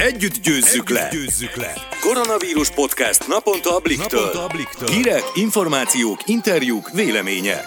Együtt győzzük, Együtt le. győzzük le! Koronavírus podcast naponta a Bliktől. Naponta a Bliktől. Hírek, információk, interjúk, vélemények.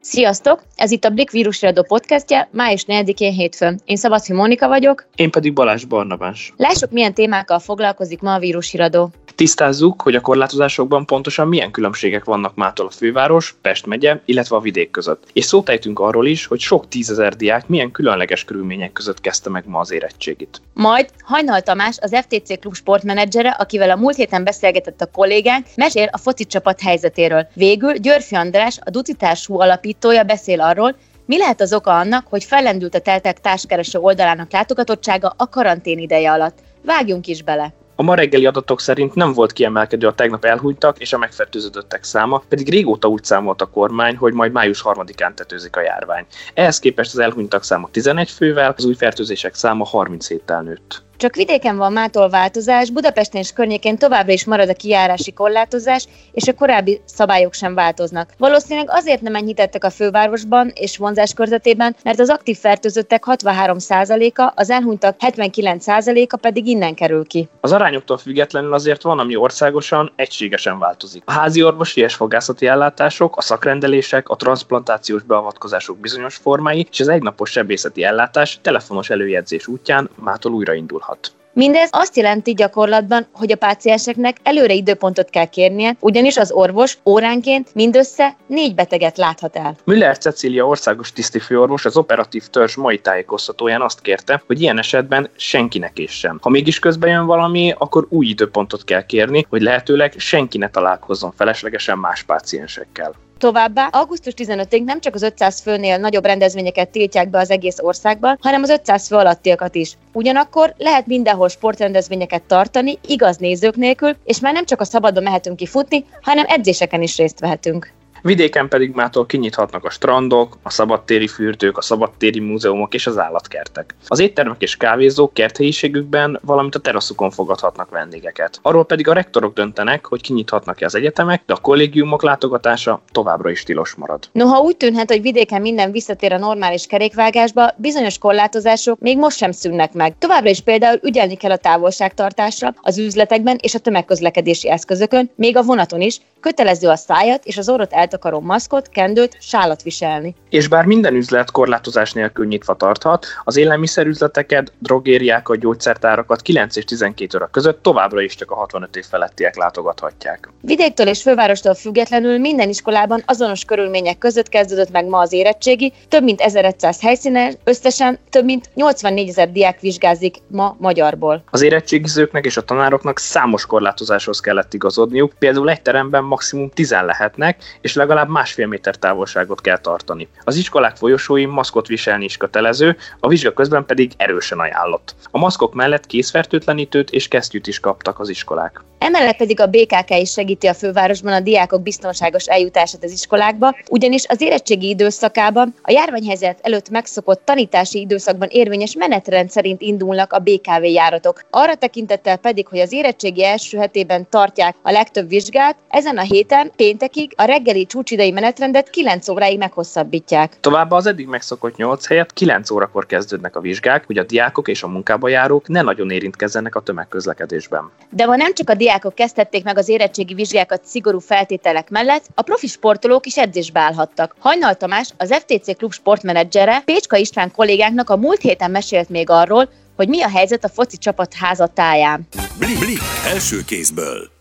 Sziasztok! Ez itt a Blik vírusradó podcastja, május 4-én hétfőn. Én Szabadfi Mónika vagyok. Én pedig Balázs Barnabás. Lássuk, milyen témákkal foglalkozik ma a vírusiradó. Tisztázzuk, hogy a korlátozásokban pontosan milyen különbségek vannak mától a főváros, Pest megye, illetve a vidék között. És szót ejtünk arról is, hogy sok tízezer diák milyen különleges körülmények között kezdte meg ma az érettségit. Majd Hajnal Tamás, az FTC klub sportmenedzsere, akivel a múlt héten beszélgetett a kollégánk, mesél a foci csapat helyzetéről. Végül Györfi András, a Ducitársú alapítója beszél arról, mi lehet az oka annak, hogy fellendült a teltek társkereső oldalának látogatottsága a karantén ideje alatt? Vágjunk is bele! A ma reggeli adatok szerint nem volt kiemelkedő a tegnap elhunytak és a megfertőzöttek száma, pedig régóta úgy számolt a kormány, hogy majd május 3-án tetőzik a járvány. Ehhez képest az elhunytak száma 11 fővel, az új fertőzések száma 37-tel nőtt. Csak vidéken van mától változás, Budapesten és környékén továbbra is marad a kijárási korlátozás, és a korábbi szabályok sem változnak. Valószínűleg azért nem enyhítettek a fővárosban és vonzás körzetében, mert az aktív fertőzöttek 63%-a, az elhunytak 79%-a pedig innen kerül ki. Az arányoktól függetlenül azért van, ami országosan egységesen változik. A házi orvosi és fogászati ellátások, a szakrendelések, a transplantációs beavatkozások bizonyos formái és az egynapos sebészeti ellátás telefonos előjegyzés útján mától újraindulhat hat. Mindez azt jelenti gyakorlatban, hogy a pácienseknek előre időpontot kell kérnie, ugyanis az orvos óránként mindössze négy beteget láthat el. Müller Cecília országos tisztifőorvos az operatív törzs mai tájékoztatóján azt kérte, hogy ilyen esetben senkinek is sem. Ha mégis közben jön valami, akkor új időpontot kell kérni, hogy lehetőleg senki ne találkozzon feleslegesen más páciensekkel. Továbbá augusztus 15-ig nem csak az 500 főnél nagyobb rendezvényeket tiltják be az egész országban, hanem az 500 fő alattiakat is. Ugyanakkor lehet mindenhol sportrendezvényeket tartani, igaz nézők nélkül, és már nem csak a szabadba mehetünk ki futni, hanem edzéseken is részt vehetünk. Vidéken pedig mától kinyithatnak a strandok, a szabadtéri fürdők, a szabadtéri múzeumok és az állatkertek. Az éttermek és kávézók kerthelyiségükben, valamint a teraszukon fogadhatnak vendégeket. Arról pedig a rektorok döntenek, hogy kinyithatnak-e az egyetemek, de a kollégiumok látogatása továbbra is tilos marad. Noha úgy tűnhet, hogy vidéken minden visszatér a normális kerékvágásba, bizonyos korlátozások még most sem szűnnek meg. Továbbra is például ügyelni kell a távolságtartásra, az üzletekben és a tömegközlekedési eszközökön, még a vonaton is, kötelező a szájat és az orrot eltakaró maszkot, kendőt, sálat viselni. És bár minden üzlet korlátozás nélkül nyitva tarthat, az élelmiszerüzleteket, drogériákat, gyógyszertárakat 9 és 12 óra között továbbra is csak a 65 év felettiek látogathatják. Vidéktől és fővárostól függetlenül minden iskolában azonos körülmények között kezdődött meg ma az érettségi, több mint 1100 helyszínen, összesen több mint 84 ezer diák vizsgázik ma magyarból. Az érettségizőknek és a tanároknak számos korlátozáshoz kellett igazodniuk, például egy teremben maximum 10 lehetnek, és legalább másfél méter távolságot kell tartani. Az iskolák folyosói maszkot viselni is kötelező, a vizsga közben pedig erősen ajánlott. A maszkok mellett készfertőtlenítőt és kesztyűt is kaptak az iskolák. Emellett pedig a BKK is segíti a fővárosban a diákok biztonságos eljutását az iskolákba, ugyanis az érettségi időszakában a járványhelyzet előtt megszokott tanítási időszakban érvényes menetrend szerint indulnak a BKV járatok. Arra tekintettel pedig, hogy az érettségi első hetében tartják a legtöbb vizsgát, ezen a héten péntekig a reggeli csúcsidei menetrendet 9 óráig meghosszabbítják. Továbbá az eddig megszokott 8 helyet 9 órakor kezdődnek a vizsgák, hogy a diákok és a munkába járók ne nagyon érintkezzenek a tömegközlekedésben. De ma nem csak a diákok kezdhették meg az érettségi vizsgákat szigorú feltételek mellett, a profi sportolók is edzésbe állhattak. Hajnal Tamás, az FTC klub sportmenedzsere, Pécska István kollégánknak a múlt héten mesélt még arról, hogy mi a helyzet a foci csapat házatáján. Blik, blik, első kézből.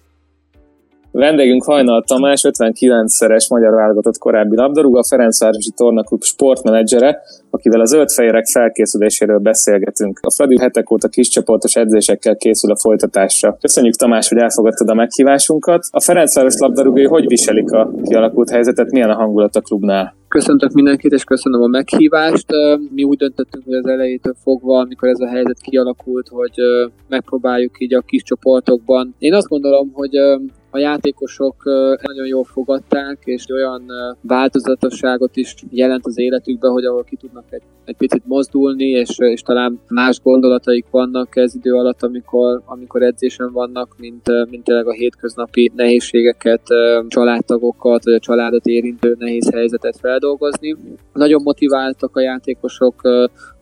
Vendégünk Hajnal Tamás, 59-szeres magyar válogatott korábbi labdarúgó, a Ferencvárosi Tornaklub sportmenedzsere, akivel az zöld fejérek felkészüléséről beszélgetünk. A Fradi hetek óta kiscsoportos edzésekkel készül a folytatásra. Köszönjük Tamás, hogy elfogadtad a meghívásunkat. A Ferencváros labdarúgói hogy viselik a kialakult helyzetet, milyen a hangulat a klubnál? Köszöntök mindenkit, és köszönöm a meghívást. Mi úgy döntöttünk, hogy az elejétől fogva, amikor ez a helyzet kialakult, hogy megpróbáljuk így a kis csoportokban. Én azt gondolom, hogy a játékosok nagyon jól fogadták, és olyan változatosságot is jelent az életükbe, hogy ahol ki tudnak egy, egy picit mozdulni, és, és talán más gondolataik vannak ez idő alatt, amikor, amikor edzésen vannak, mint, mint tényleg a hétköznapi nehézségeket, családtagokat, vagy a családot érintő nehéz helyzetet feldolgozni. Nagyon motiváltak a játékosok,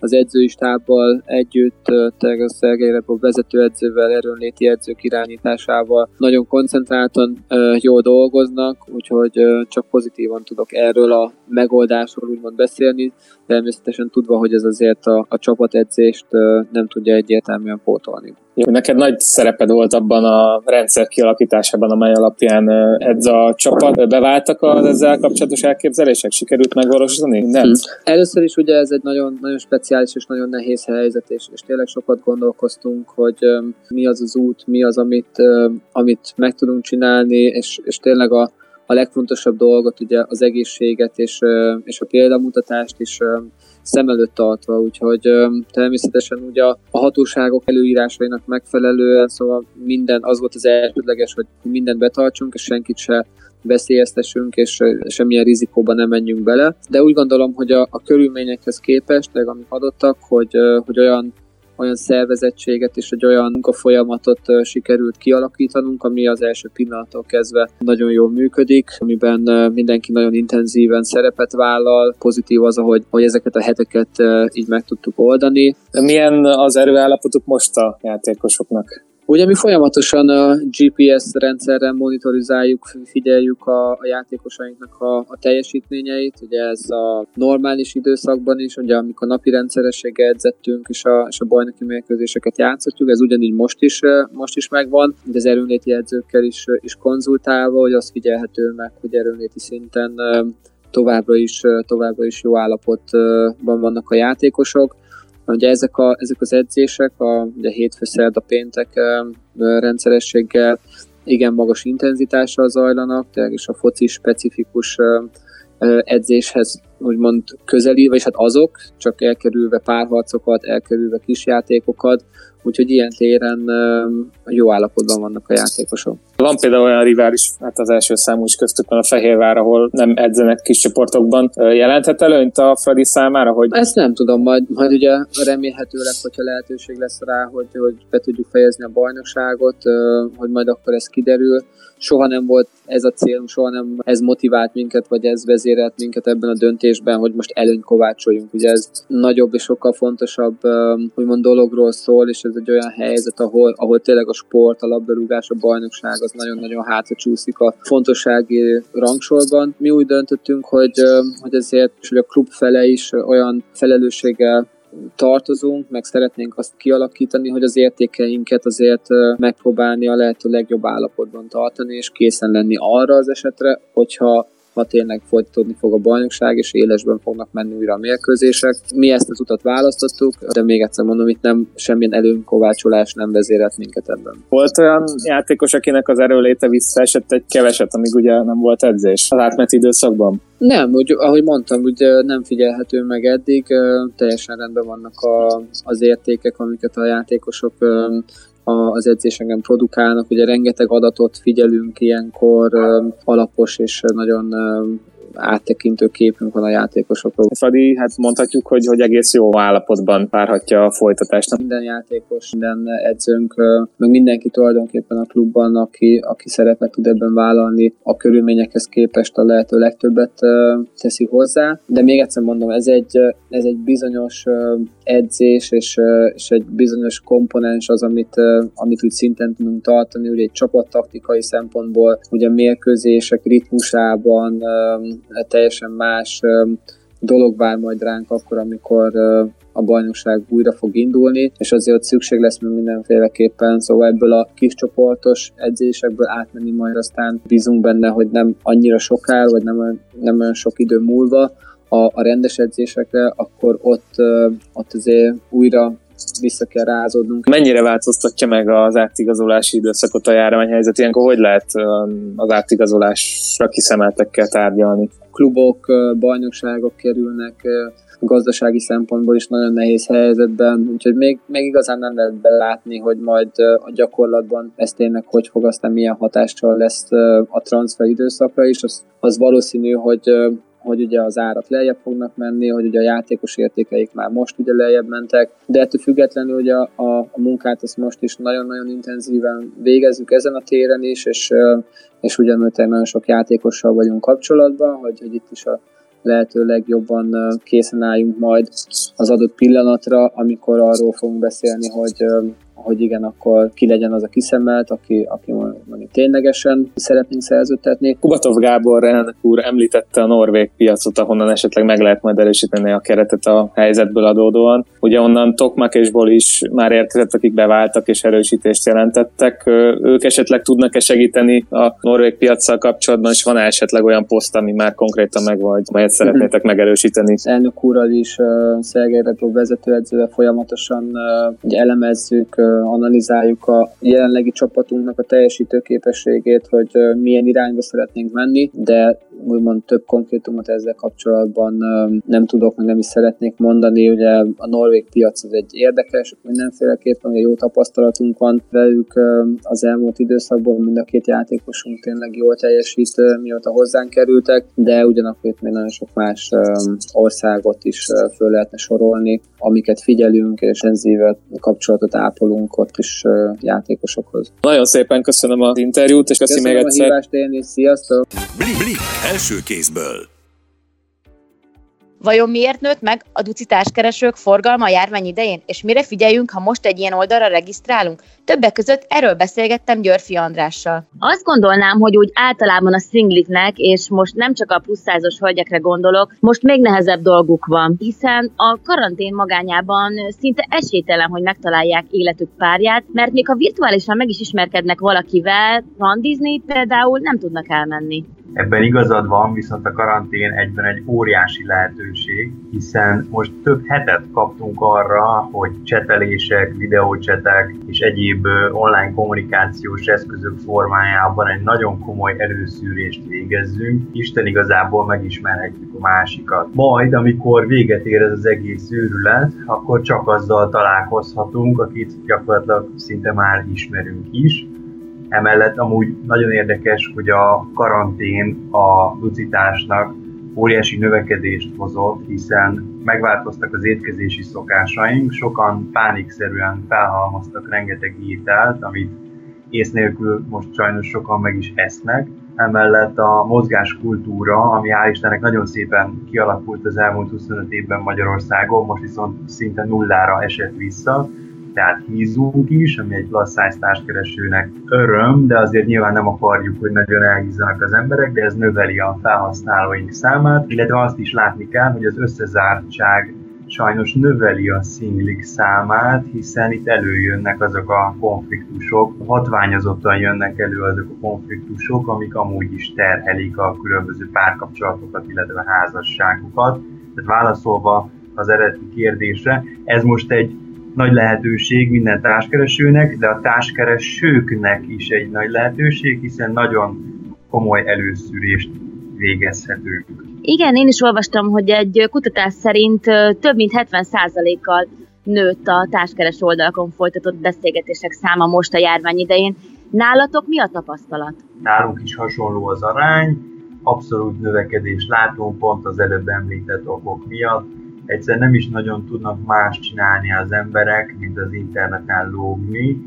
az edzői stábbal együtt, Terga Szergei a vezetőedzővel, erőnléti edzők irányításával nagyon koncentráltan jól dolgoznak, úgyhogy csak pozitívan tudok erről a megoldásról úgymond beszélni, természetesen tudva, hogy ez azért a, a csapatedzést nem tudja egyértelműen pótolni. Jó, neked nagy szereped volt abban a rendszer kialakításában, amely alapján ez a csapat. Beváltak az ezzel kapcsolatos elképzelések? Sikerült megvalósítani? Nem. Hmm. Először is ugye ez egy nagyon, nagyon speciális és nagyon nehéz helyzet, és, és tényleg sokat gondolkoztunk, hogy um, mi az az út, mi az, amit, um, amit meg tudunk csinálni, és, és tényleg a, a legfontosabb dolgot, ugye az egészséget és, és a példamutatást is szem előtt tartva, úgyhogy természetesen ugye a hatóságok előírásainak megfelelően, szóval minden az volt az elsődleges, hogy mindent betartsunk, és senkit se veszélyeztessünk, és semmilyen rizikóba nem menjünk bele. De úgy gondolom, hogy a, a körülményekhez képest, amik adottak, hogy, hogy olyan olyan szervezettséget és egy olyan munkafolyamatot sikerült kialakítanunk, ami az első pillanattól kezdve nagyon jól működik, amiben mindenki nagyon intenzíven szerepet vállal. Pozitív az, hogy, hogy ezeket a heteket így meg tudtuk oldani. Milyen az erőállapotuk most a játékosoknak? Ugye mi folyamatosan a GPS rendszerrel monitorizáljuk, figyeljük a, a játékosainknak a, a teljesítményeit, ugye ez a normális időszakban is, ugye amikor napi rendszerességgel edzettünk és a, és a bajnoki mérkőzéseket játszottuk, ez ugyanígy most is, most is megvan, de az erőnléti edzőkkel is, is konzultálva, hogy az figyelhető meg, hogy erőnléti szinten továbbra is, továbbra is jó állapotban vannak a játékosok. Ugye ezek, a, ezek az edzések, a, ugye hétfő, szerda, péntek rendszerességgel igen magas intenzitással zajlanak, és a foci specifikus edzéshez úgymond közeli, vagy hát azok, csak elkerülve párharcokat, elkerülve kisjátékokat, úgyhogy ilyen téren jó állapotban vannak a játékosok. Van például olyan rivális, hát az első számú is köztük van a Fehérvár, ahol nem edzenek kis csoportokban. Jelenthet előnyt a Fradi számára, hogy... Ezt nem tudom, majd, majd ugye remélhetőleg, hogyha lehetőség lesz rá, hogy, hogy be tudjuk fejezni a bajnokságot, hogy majd akkor ez kiderül soha nem volt ez a cél, soha nem ez motivált minket, vagy ez vezérelt minket ebben a döntésben, hogy most előny kovácsoljunk. Ugye ez nagyobb és sokkal fontosabb úgymond dologról szól, és ez egy olyan helyzet, ahol, ahol tényleg a sport, a labdarúgás, a bajnokság az nagyon-nagyon hátra csúszik a fontossági rangsorban. Mi úgy döntöttünk, hogy, hogy ezért hogy a klub fele is olyan felelősséggel tartozunk, meg szeretnénk azt kialakítani, hogy az értékeinket azért megpróbálni a lehető legjobb állapotban tartani, és készen lenni arra az esetre, hogyha ha tényleg folytatódni fog a bajnokság, és élesben fognak menni újra a mérkőzések. Mi ezt az utat választottuk, de még egyszer mondom, itt nem semmilyen előnkovácsolás nem vezérelt minket ebben. Volt olyan játékos, akinek az erőléte visszaesett egy keveset, amíg ugye nem volt edzés az átmeneti időszakban? Nem, úgy, ahogy mondtam, úgy nem figyelhető meg eddig, teljesen rendben vannak a, az értékek, amiket a játékosok az edzéseken produkálnak. Ugye rengeteg adatot figyelünk ilyenkor, alapos és nagyon áttekintő képünk van a játékosokról. Fradi, hát mondhatjuk, hogy, hogy egész jó állapotban várhatja a folytatást. Minden játékos, minden edzőnk, meg mindenki tulajdonképpen a klubban, aki, aki szeretne tud ebben vállalni, a körülményekhez képest a lehető legtöbbet teszi hozzá. De még egyszer mondom, ez egy, ez egy bizonyos edzés, és, és egy bizonyos komponens az, amit, amit úgy szinten tudunk tartani, ugye egy csapattaktikai szempontból, ugye a mérkőzések ritmusában, teljesen más dolog vár majd ránk akkor, amikor a bajnokság újra fog indulni, és azért ott szükség lesz még mindenféleképpen, szóval ebből a kis csoportos edzésekből átmenni majd aztán bízunk benne, hogy nem annyira soká, vagy nem, nem olyan sok idő múlva a, a rendes edzésekre, akkor ott, ott azért újra vissza kell rázódnunk. Mennyire változtatja meg az átigazolási időszakot a járványhelyzet? Ilyenkor hogy lehet az átigazolásra kiszemeltekkel tárgyalni? Klubok, bajnokságok kerülnek gazdasági szempontból is nagyon nehéz helyzetben, úgyhogy még, még igazán nem lehet belátni, hogy majd a gyakorlatban ez tényleg hogy fog, aztán milyen hatással lesz a transfer időszakra is. Az, az valószínű, hogy hogy ugye az árak lejjebb fognak menni, hogy ugye a játékos értékeik már most ugye lejjebb mentek, de ettől függetlenül ugye a, a, a munkát ezt most is nagyon-nagyon intenzíven végezzük ezen a téren is, és, és ugyanúgy nagyon sok játékossal vagyunk kapcsolatban, hogy, hogy itt is a lehető legjobban készen álljunk majd az adott pillanatra, amikor arról fogunk beszélni, hogy hogy igen, akkor ki legyen az a kiszemelt, aki, aki mondjuk ténylegesen szeretnénk szerződtetni. Kubatov Gábor elnök úr említette a norvég piacot, ahonnan esetleg meg lehet majd erősíteni a keretet a helyzetből adódóan. Ugye onnan Tokmakésból is már érkezett, akik beváltak és erősítést jelentettek. Ők esetleg tudnak-e segíteni a norvég piacsal kapcsolatban, és van -e esetleg olyan poszt, ami már konkrétan meg vagy, melyet szeretnétek megerősíteni? Elnök úrral is, uh, Szergei vezetőedzővel folyamatosan uh, elemezzük analizáljuk a jelenlegi csapatunknak a teljesítő képességét, hogy milyen irányba szeretnénk menni, de úgymond több konkrétumot ezzel kapcsolatban nem tudok, meg nem is szeretnék mondani. Ugye a norvég piac az egy érdekes, mindenféleképpen jó tapasztalatunk van velük az elmúlt időszakban, mind a két játékosunk tényleg jól teljesít, mióta hozzánk kerültek, de ugyanakkor itt még nagyon sok más országot is föl lehetne sorolni, amiket figyelünk, és intenzíve kapcsolatot ápolunk ott is játékosokhoz. Nagyon szépen köszönöm az interjút, és köszönöm, köszönöm még egyszer. a hívást én is, sziasztok! Blik, blik, első kézből. Vajon miért nőtt meg a duci társkeresők forgalma a járvány idején, és mire figyeljünk, ha most egy ilyen oldalra regisztrálunk? Többek között erről beszélgettem Györfi Andrással. Azt gondolnám, hogy úgy általában a szingliknek, és most nem csak a pluszszázos hölgyekre gondolok, most még nehezebb dolguk van, hiszen a karantén magányában szinte esélytelen, hogy megtalálják életük párját, mert még ha virtuálisan meg is ismerkednek valakivel, randizni például nem tudnak elmenni. Ebben igazad van, viszont a karantén egyben egy óriási lehetőség, hiszen most több hetet kaptunk arra, hogy csetelések, videócsetek és egyéb online kommunikációs eszközök formájában egy nagyon komoly előszűrést végezzünk. Isten igazából megismerhetjük a másikat. Majd, amikor véget ér ez az egész őrület, akkor csak azzal találkozhatunk, akit gyakorlatilag szinte már ismerünk is, Emellett amúgy nagyon érdekes, hogy a karantén a lucitásnak óriási növekedést hozott, hiszen megváltoztak az étkezési szokásaink, sokan pánikszerűen felhalmoztak rengeteg ételt, amit ész nélkül most sajnos sokan meg is esznek. Emellett a mozgáskultúra, ami hál' Istennek nagyon szépen kialakult az elmúlt 25 évben Magyarországon, most viszont szinte nullára esett vissza, tehát hízunk is, ami egy plus size társkeresőnek öröm, de azért nyilván nem akarjuk, hogy nagyon elhízzanak az emberek, de ez növeli a felhasználóink számát, illetve azt is látni kell, hogy az összezártság sajnos növeli a szinglik számát, hiszen itt előjönnek azok a konfliktusok, hatványozottan jönnek elő azok a konfliktusok, amik amúgy is terhelik a különböző párkapcsolatokat, illetve házasságokat. Tehát válaszolva az eredeti kérdésre, ez most egy nagy lehetőség minden társkeresőnek, de a társkeresőknek is egy nagy lehetőség, hiszen nagyon komoly előszűrést végezhetünk. Igen, én is olvastam, hogy egy kutatás szerint több mint 70%-kal nőtt a társkeres oldalakon folytatott beszélgetések száma most a járvány idején. Nálatok mi a tapasztalat? Nálunk is hasonló az arány, abszolút növekedést látunk pont az előbb említett okok miatt egyszer nem is nagyon tudnak más csinálni az emberek, mint az interneten lógni,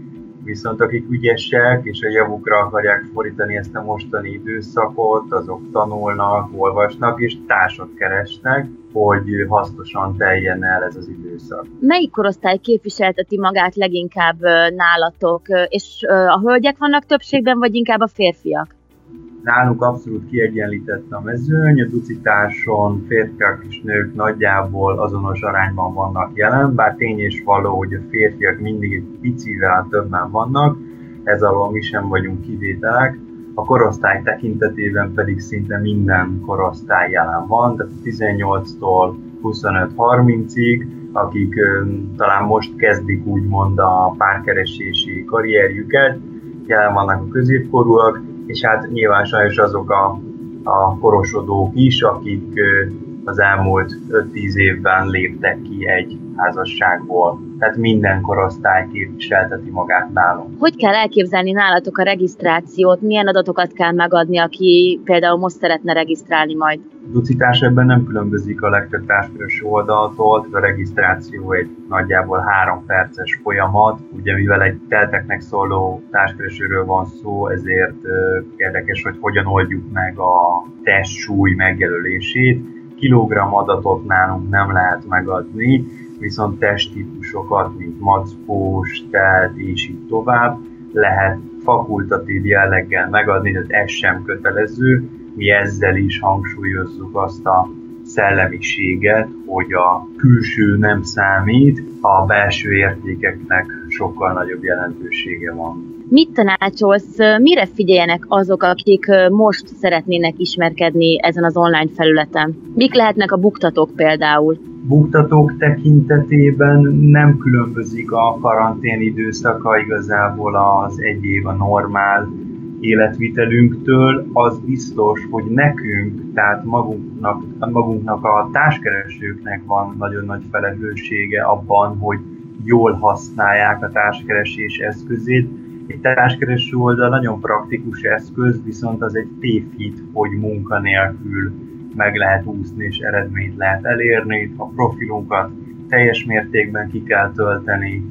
viszont akik ügyesek és a javukra akarják fordítani ezt a mostani időszakot, azok tanulnak, olvasnak és társat keresnek, hogy hasznosan teljen el ez az időszak. Melyik korosztály képviselteti magát leginkább nálatok, és a hölgyek vannak többségben, vagy inkább a férfiak? Nálunk abszolút kiegyenlített a mezőny, a ducitáson férfiak és nők nagyjából azonos arányban vannak jelen, bár tény és való, hogy a férfiak mindig egy picivel többen vannak, ez alól mi sem vagyunk kivételek. A korosztály tekintetében pedig szinte minden korosztály jelen van, tehát 18-tól 25-30-ig, akik talán most kezdik úgymond a párkeresési karrierjüket, jelen vannak a középkorúak, és hát nyilván sajnos azok a, a korosodók is, akik az elmúlt 5-10 évben léptek ki egy házasságból. Tehát minden korosztály képviselteti magát nálunk. Hogy kell elképzelni nálatok a regisztrációt? Milyen adatokat kell megadni, aki például most szeretne regisztrálni majd? Ducitás ebben nem különbözik a legtöbb társkereső oldaltól, a regisztráció egy nagyjából három perces folyamat. Ugye mivel egy telteknek szóló társkeresőről van szó, ezért érdekes, hogy hogyan oldjuk meg a testsúly megjelölését kilogramm adatot nálunk nem lehet megadni, viszont testtípusokat, mint mackós, telt és így tovább lehet fakultatív jelleggel megadni, tehát ez sem kötelező. Mi ezzel is hangsúlyozzuk azt a szellemiséget, hogy a külső nem számít, a belső értékeknek sokkal nagyobb jelentősége van. Mit tanácsolsz, mire figyeljenek azok, akik most szeretnének ismerkedni ezen az online felületen? Mik lehetnek a buktatók például? Buktatók tekintetében nem különbözik a karantén időszaka igazából az egy év a normál életvitelünktől, az biztos, hogy nekünk, tehát magunknak, magunknak a társkeresőknek van nagyon nagy felelőssége abban, hogy jól használják a társkeresés eszközét. Egy társkereső oldal nagyon praktikus eszköz, viszont az egy tévhit, hogy munkanélkül meg lehet úszni és eredményt lehet elérni. A profilunkat teljes mértékben ki kell tölteni,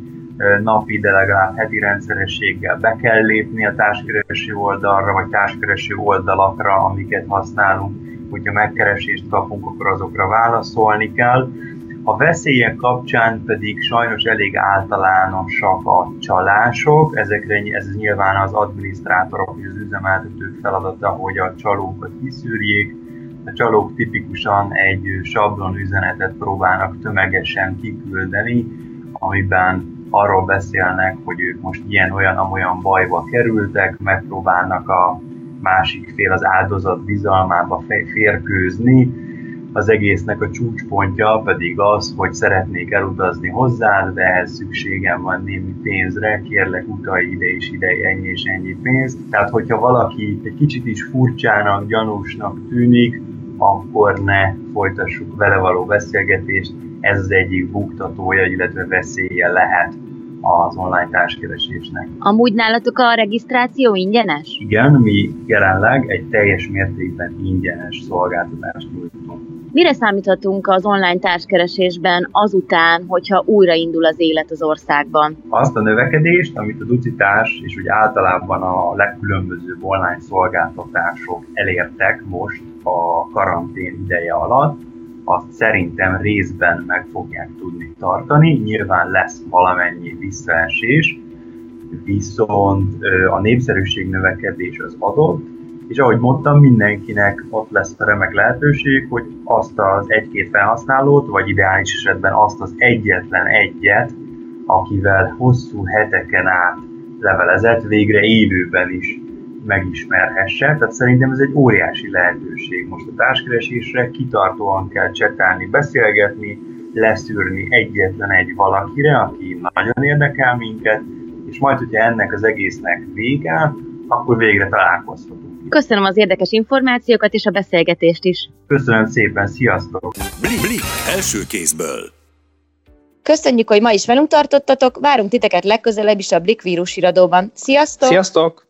napi, de legalább heti rendszerességgel be kell lépni a társkereső oldalra, vagy társkereső oldalakra, amiket használunk. Hogyha megkeresést kapunk, akkor azokra válaszolni kell. A veszélyek kapcsán pedig sajnos elég általánosak a csalások, ezekre ez nyilván az adminisztrátorok és az üzemeltetők feladata, hogy a csalókat kiszűrjék. A csalók tipikusan egy sablon üzenetet próbálnak tömegesen kiküldeni, amiben arról beszélnek, hogy ők most ilyen-olyan-amolyan bajba kerültek, megpróbálnak a másik fél az áldozat bizalmába férkőzni, az egésznek a csúcspontja pedig az, hogy szeretnék elutazni hozzá, de ehhez szükségem van némi pénzre, kérlek utalj ide és ide ennyi és ennyi pénz. Tehát, hogyha valaki egy kicsit is furcsának, gyanúsnak tűnik, akkor ne folytassuk vele való beszélgetést, ez az egyik buktatója, illetve veszélye lehet az online társkeresésnek. Amúgy nálatok a regisztráció ingyenes? Igen, mi jelenleg egy teljes mértékben ingyenes szolgáltatást nyújtunk. Mire számíthatunk az online társkeresésben azután, hogyha újraindul az élet az országban? Azt a növekedést, amit a Ducitás és úgy általában a legkülönbözőbb online szolgáltatások elértek most a karantén ideje alatt, azt szerintem részben meg fogják tudni tartani. Nyilván lesz valamennyi visszaesés, viszont a népszerűség növekedés az adott, és ahogy mondtam, mindenkinek ott lesz a remek lehetőség, hogy azt az egy-két felhasználót, vagy ideális esetben azt az egyetlen egyet, akivel hosszú heteken át levelezett, végre élőben is megismerhesse. Tehát szerintem ez egy óriási lehetőség. Most a társkeresésre kitartóan kell csetálni, beszélgetni, leszűrni egyetlen egy valakire, aki nagyon érdekel minket, és majd, hogyha ennek az egésznek vége, akkor végre találkozhatunk. Köszönöm az érdekes információkat és a beszélgetést is. Köszönöm szépen, sziasztok! Blik, Blik első kézből. Köszönjük, hogy ma is velünk tartottatok, várunk titeket legközelebb is a Blik vírus iradóban. Sziasztok! Sziasztok!